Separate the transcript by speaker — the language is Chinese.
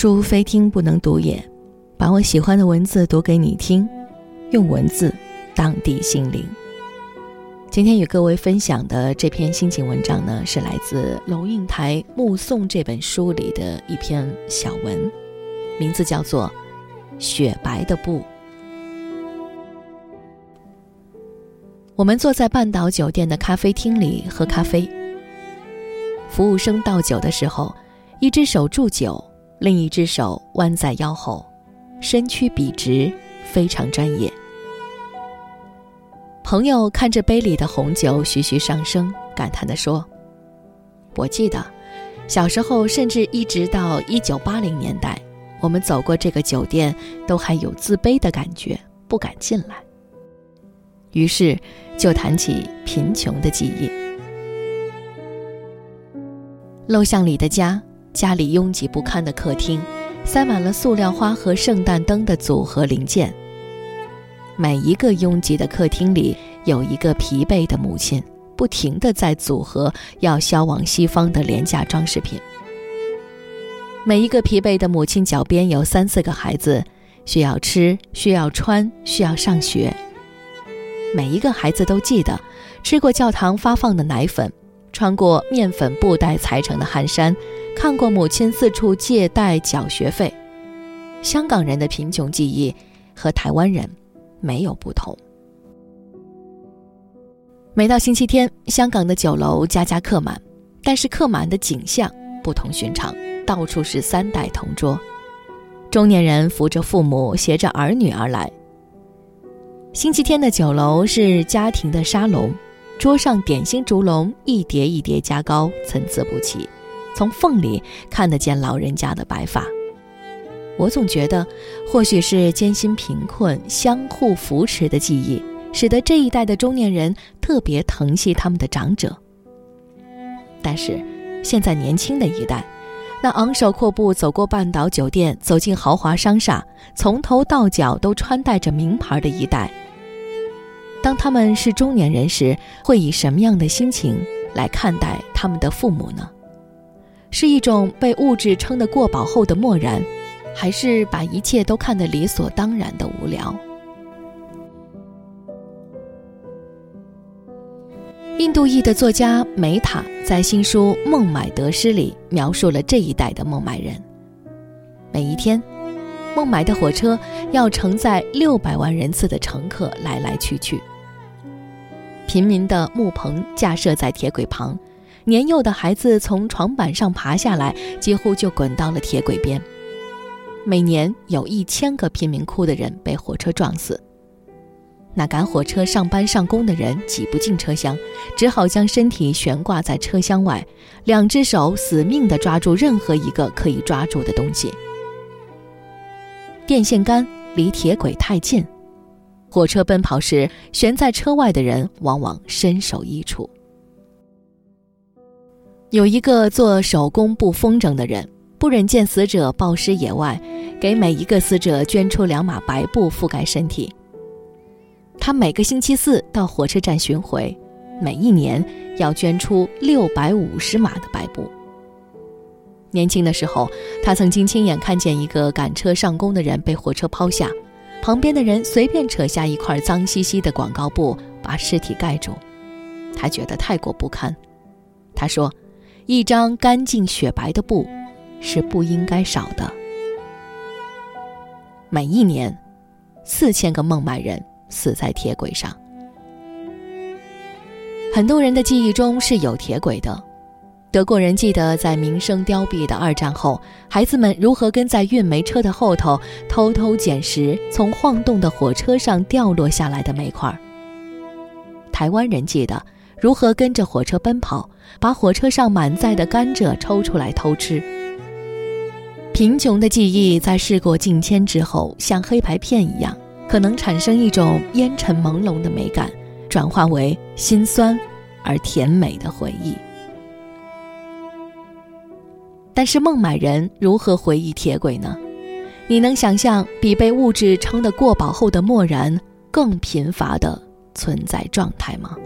Speaker 1: 书非听不能读也，把我喜欢的文字读给你听，用文字荡涤心灵。今天与各位分享的这篇心情文章呢，是来自龙应台《目送》这本书里的一篇小文，名字叫做《雪白的布》。我们坐在半岛酒店的咖啡厅里喝咖啡，服务生倒酒的时候，一只手祝酒。另一只手弯在腰后，身躯笔直，非常专业。朋友看着杯里的红酒徐徐上升，感叹地说：“我记得，小时候，甚至一直到一九八零年代，我们走过这个酒店，都还有自卑的感觉，不敢进来。于是，就谈起贫穷的记忆。陋巷里的家。”家里拥挤不堪的客厅，塞满了塑料花和圣诞灯的组合零件。每一个拥挤的客厅里，有一个疲惫的母亲，不停地在组合要销往西方的廉价装饰品。每一个疲惫的母亲脚边有三四个孩子，需要吃，需要穿，需要上学。每一个孩子都记得吃过教堂发放的奶粉，穿过面粉布袋裁成的汗衫。看过母亲四处借贷缴学费，香港人的贫穷记忆和台湾人没有不同。每到星期天，香港的酒楼家家客满，但是客满的景象不同寻常，到处是三代同桌，中年人扶着父母，携着儿女而来。星期天的酒楼是家庭的沙龙，桌上点心烛笼一叠一叠加高，参差不齐。从缝里看得见老人家的白发，我总觉得，或许是艰辛贫困相互扶持的记忆，使得这一代的中年人特别疼惜他们的长者。但是，现在年轻的一代，那昂首阔步走过半岛酒店，走进豪华商厦，从头到脚都穿戴着名牌的一代，当他们是中年人时，会以什么样的心情来看待他们的父母呢？是一种被物质撑得过饱后的漠然，还是把一切都看得理所当然的无聊？印度裔的作家梅塔在新书《孟买得失》里描述了这一代的孟买人。每一天，孟买的火车要承载六百万人次的乘客来来去去。平民的木棚架设在铁轨旁。年幼的孩子从床板上爬下来，几乎就滚到了铁轨边。每年有一千个贫民窟的人被火车撞死。那赶火车上班上工的人挤不进车厢，只好将身体悬挂在车厢外，两只手死命地抓住任何一个可以抓住的东西。电线杆离铁轨太近，火车奔跑时悬在车外的人往往身首异处。有一个做手工布风筝的人，不忍见死者暴尸野外，给每一个死者捐出两码白布覆盖身体。他每个星期四到火车站巡回，每一年要捐出六百五十码的白布。年轻的时候，他曾经亲眼看见一个赶车上工的人被火车抛下，旁边的人随便扯下一块脏兮兮的广告布把尸体盖住，他觉得太过不堪。他说。一张干净雪白的布，是不应该少的。每一年，四千个孟买人死在铁轨上。很多人的记忆中是有铁轨的。德国人记得在名声凋敝的二战后，孩子们如何跟在运煤车的后头，偷偷捡拾从晃动的火车上掉落下来的煤块。台湾人记得。如何跟着火车奔跑，把火车上满载的甘蔗抽出来偷吃？贫穷的记忆在事过境迁之后，像黑白片一样，可能产生一种烟尘朦胧的美感，转化为心酸而甜美的回忆。但是孟买人如何回忆铁轨呢？你能想象比被物质撑得过饱后的漠然更贫乏的存在状态吗？